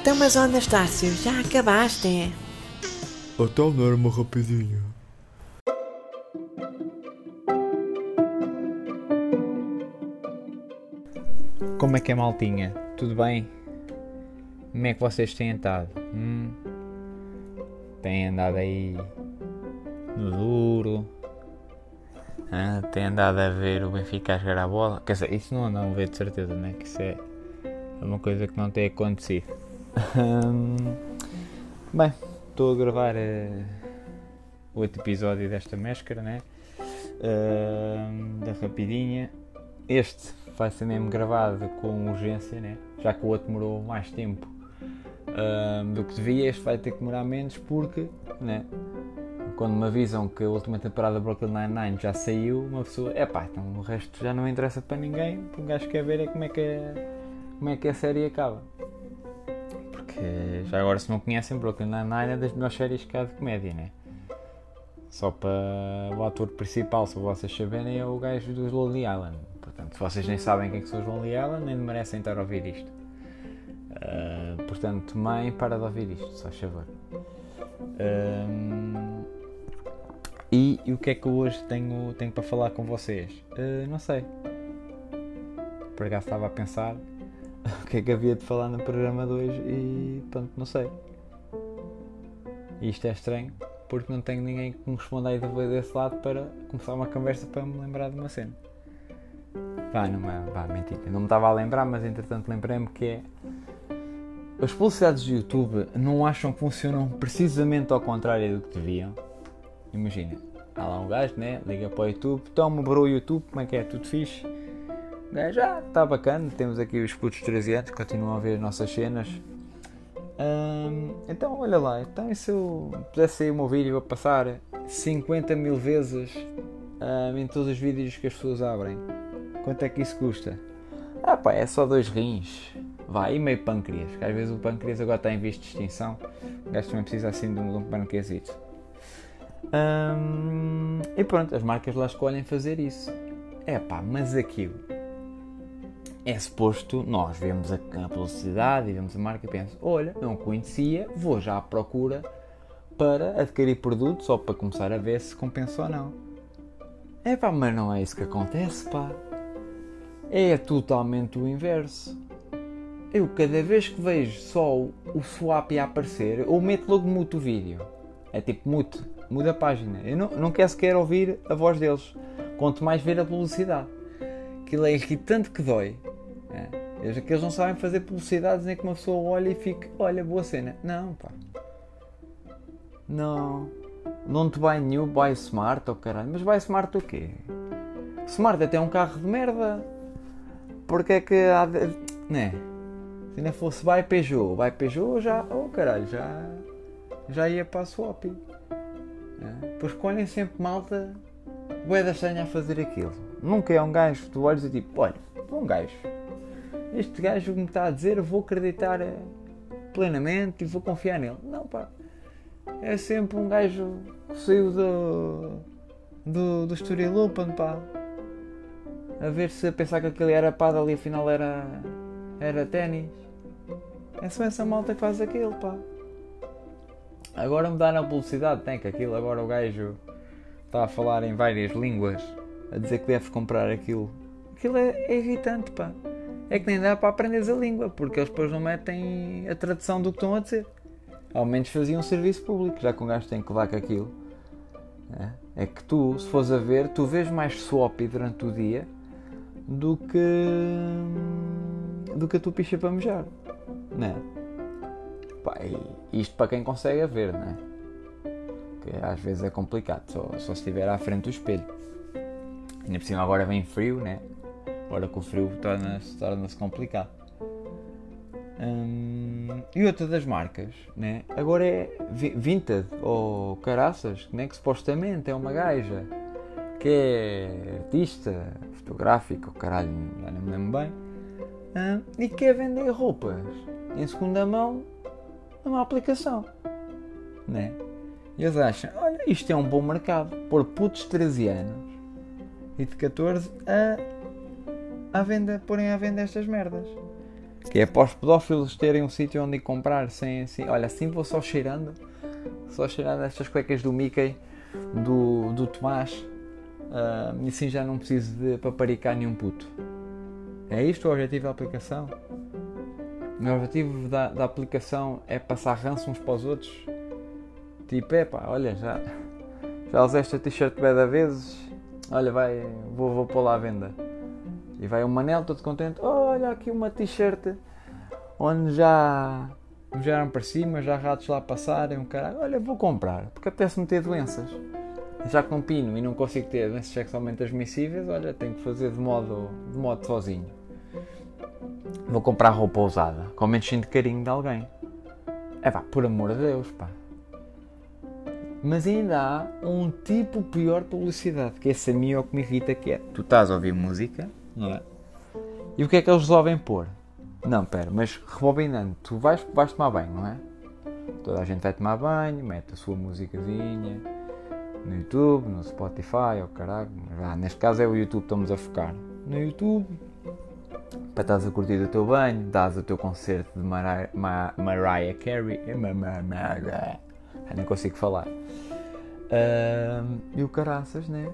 Então, mas ó Anastácio, já acabaste? Não era uma rapidinha. Como é que é, maltinha? Tudo bem? Como é que vocês têm estado? Hum? Têm andado aí no duro? Ah, têm andado a ver o Benfica a jogar a bola? Quer dizer, isso não andam a ver de certeza, né? Que isso é uma coisa que não tem acontecido. Bem, estou a gravar uh, outro episódio desta máscara, né? Uh, da Rapidinha. Este vai ser mesmo gravado com urgência, né? já que o outro demorou mais tempo uh, do que devia. Este vai ter que demorar menos porque, né? quando me avisam que a última temporada de Brooklyn Nine-Nine já saiu, uma pessoa, é pá, então o resto já não interessa para ninguém, porque o gajo quer ver é como é que a, como é que a série acaba. Porque já agora, se não conhecem, Brooklyn Nine-Nine é das melhores séries que há de comédia, né? Só para o ator principal, se vocês saberem, é o gajo dos Lonely Island. Portanto, se vocês nem sabem quem é que são os Lonely Island, nem merecem estar a ouvir isto. Uh, portanto, mãe, para de ouvir isto, só favor. Uh, e, e, o que é que eu hoje tenho, tenho para falar com vocês? Uh, não sei. Por acaso estava a pensar o que é que havia de falar no programa de hoje e pronto, não sei. E isto é estranho porque não tenho ninguém que me responda aí desse lado para começar uma conversa para me lembrar de uma cena. Vá, não é, vá, mentira. Não me estava a lembrar, mas entretanto lembrei-me que é. As publicidades do YouTube não acham que funcionam precisamente ao contrário do que deviam. Imagina, há lá um gajo, né? Liga para o YouTube, toma, bro, YouTube, como é que é? Tudo fixe? Gajo, ah, está bacana, temos aqui os putos 13 anos, continuam a ver as nossas cenas, então, olha lá, então, e se eu pudesse sair o meu vídeo a passar 50 mil vezes hum, em todos os vídeos que as pessoas abrem? Quanto é que isso custa? Ah pá, é só dois rins. Vai, e meio pâncreas, que às vezes o pâncreas agora está em visto de extinção. O gajo também precisa assim de um, um pâncreasito. E pronto, as marcas lá escolhem fazer isso. É pá, mas aquilo é suposto nós vemos a, a publicidade e vemos a marca e pensamos, olha, não conhecia, vou já à procura para adquirir produtos ou para começar a ver se compensa ou não. É pá, mas não é isso que acontece, pá. É totalmente o inverso. Eu cada vez que vejo só o, swap a aparecer, ou meto logo mute o vídeo. É tipo mute, muda a página. Eu não, não quero sequer ouvir a voz deles. Quanto mais ver a publicidade. Aquilo é irritante que dói. É. Eles, não sabem fazer publicidades nem que uma pessoa olha e fique, olha, boa cena. Não, pá. Não. Não te vai new, buy smart, oh caralho. Mas buy smart o quê? Smart até um carro de merda. Porque é que há de... Né? Se não fosse buy Peugeot, buy Peugeot já, oh caralho, já, já ia para a swap. É. Pois escolhem sempre malta boeda estranha a fazer aquilo. Nunca é um gajo, tu olhas e tipo, olha, um gajo este gajo me está a dizer, eu vou acreditar eh, plenamente e vou confiar nele. Não, pá. É sempre um gajo que saiu do, do, do Estoril Open, pá. A ver se a pensar que aquele era pá, ali afinal era, era ténis. É só essa malta que faz aquilo, pá. Agora mudaram a publicidade, tem que aquilo. Agora o gajo está a falar em várias línguas, a dizer que deves comprar aquilo. Aquilo é, é irritante, pá é que nem dá para aprender a língua, porque eles depois não metem a tradução do que estão a dizer. Ao menos faziam um serviço público, já que um gajo tem que levar com aquilo. É, é que tu, se fores a ver, tu vês mais swap durante o dia do que do que a tua picha para mejar. Né? Isto para quem consegue ver, né? Que às vezes é complicado, só, só se estiver à frente do espelho. Ainda por cima agora vem frio, né? Agora com o frio torna-se torna complicado. Hum, e outra das marcas, né? agora é Vinted ou Caraças, né? que supostamente é uma gaja que é artista, fotográfico, caralho, já não me lembro bem, hum, e quer vender roupas em segunda mão numa aplicação. Né? E eles acham, olha, isto é um bom mercado, por putos de 13 anos e de 14 a à venda, porem à venda estas merdas. Que é para os pedófilos terem um sítio onde ir comprar sem assim. Olha, assim vou só cheirando. Só cheirando estas cuecas do Mickey, do, do Tomás. Uh, e assim já não preciso de paparicar nenhum puto. É isto o objetivo da aplicação? O objetivo da, da aplicação é passar ranço uns para os outros? Tipo, é pá, olha, já, já usei esta t-shirt bem da vezes, olha, vai, vou, vou pôr lá à venda. E vai o Manel todo contente, olha aqui uma t-shirt onde já já eram para cima, já ratos lá passarem, um caralho, olha, vou comprar, porque apetece-me ter doenças. Já não pino e não consigo ter doenças sexualmente transmissíveis, olha, tenho que fazer de modo, de modo sozinho. Vou comprar roupa usada, com menos de carinho de alguém. É pá, por amor de Deus, pá. Mas ainda há um tipo pior de publicidade, que esse a mim é o que me irrita, que é, tu estás a ouvir música, não é? E o que é que eles resolvem pôr? Não, pera, mas rebobinando, tu vais, vais tomar banho, não é? Toda a gente vai tomar banho, mete a sua musicazinha no YouTube, no Spotify, ou oh, caralho, ah, neste caso é o YouTube estamos a focar. No YouTube, para estás a curtir o teu banho, dás o teu concerto de Mariah, Carey, nem consigo falar. Uh, e o caraças, né?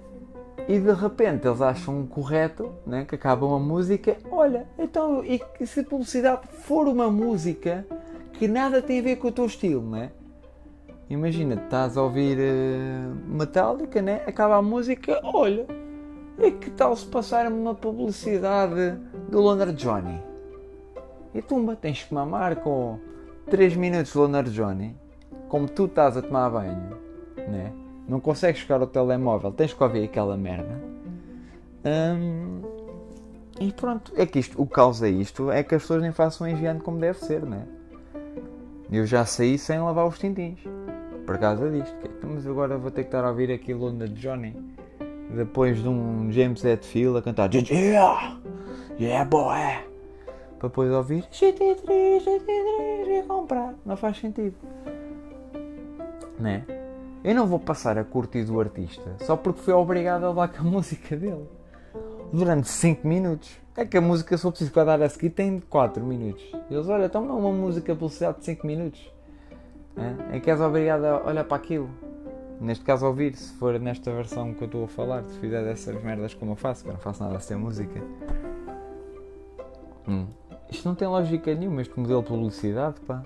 E de repente eles acham correto, né? Que acabam a música. Olha, então, e se a publicidade for uma música que nada tem a ver com o teu estilo, né? Imagina, estás a ouvir uh, Metallica, né? Acaba a música, olha, e que tal se passar uma publicidade do Loner Johnny? E tumba, tens que mamar com 3 minutos de Loner Johnny como tu estás a tomar banho, né? Não consegues chegar ao telemóvel, tens que ouvir aquela merda. Hum, e pronto, é que isto, o que causa isto é que as pessoas nem façam higiene como deve ser, né? Eu já saí sem lavar os tintins por causa disto. Então, mas agora vou ter que estar a ouvir aquilo de Johnny depois de um James Hetfield a cantar Yeah! Yeah boy! Para depois ouvir GT3, GT3 e comprar. Não faz sentido né? Eu não vou passar a curtir do artista só porque fui obrigado a levar com a música dele durante 5 minutos. É que a música, se eu preciso dar a seguir, tem 4 minutos. Eles, olha, então não é uma música velocidade de 5 minutos. É? é que és obrigado a olhar para aquilo. Neste caso, a ouvir, se for nesta versão que eu estou a falar, se fizer dessas merdas como eu faço, que eu não faço nada sem música. Hum. Isto não tem lógica nenhuma, este modelo de publicidade, pá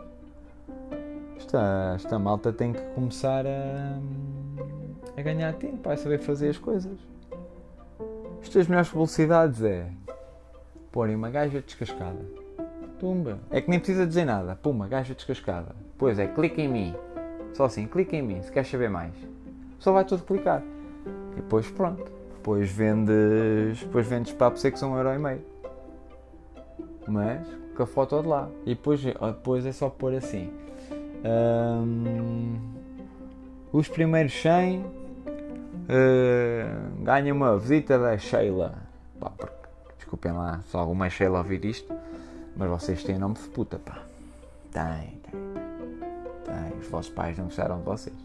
esta, esta malta tem que começar a, a ganhar tempo, a saber fazer as coisas. Estas melhores publicidades é porem uma gaja descascada. Tumba. É que nem precisa dizer nada. Puma, gaja descascada. Pois é, clica em mim. Só assim, clica em mim se queres saber mais. Só vai tudo clicar. E depois pronto. Depois vendes. Depois vendes papo ser que são um euro e meio. Mas com a foto de lá. E depois, depois é só pôr assim. Um, os primeiros 100 uh, ganham uma visita da Sheila. Pá, porque, desculpem lá se alguma Sheila ouvir isto, mas vocês têm nome de puta, pá. Tem, tem, tem. Os vossos pais não gostaram de vocês.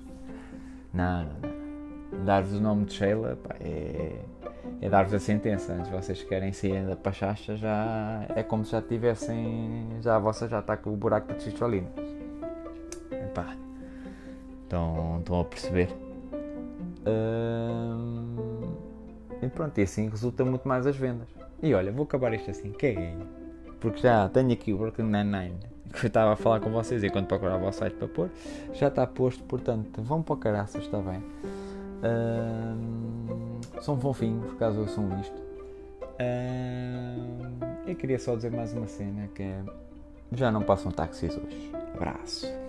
Não, não, não. Dar-vos o nome de Sheila pá, é, é dar-vos a sentença. Antes vocês querem sair da pachacha, já é como se já tivessem. Já a vossa já está com o buraco de xistolina. Pá, estão, estão a perceber? e pronto, e assim resulta muito mais as vendas. E olha, vou acabar isto assim, caguei. Porque já tenho aqui o Brooklyn Nine-Nine que eu estava a falar com vocês enquanto procurava o site para pôr. Já está posto, portanto, vão para o caraças, está bem. são fofinhos, por causa eu sou isto. eu queria só dizer mais uma cena que é. Já não passam táxis hoje. Abraço.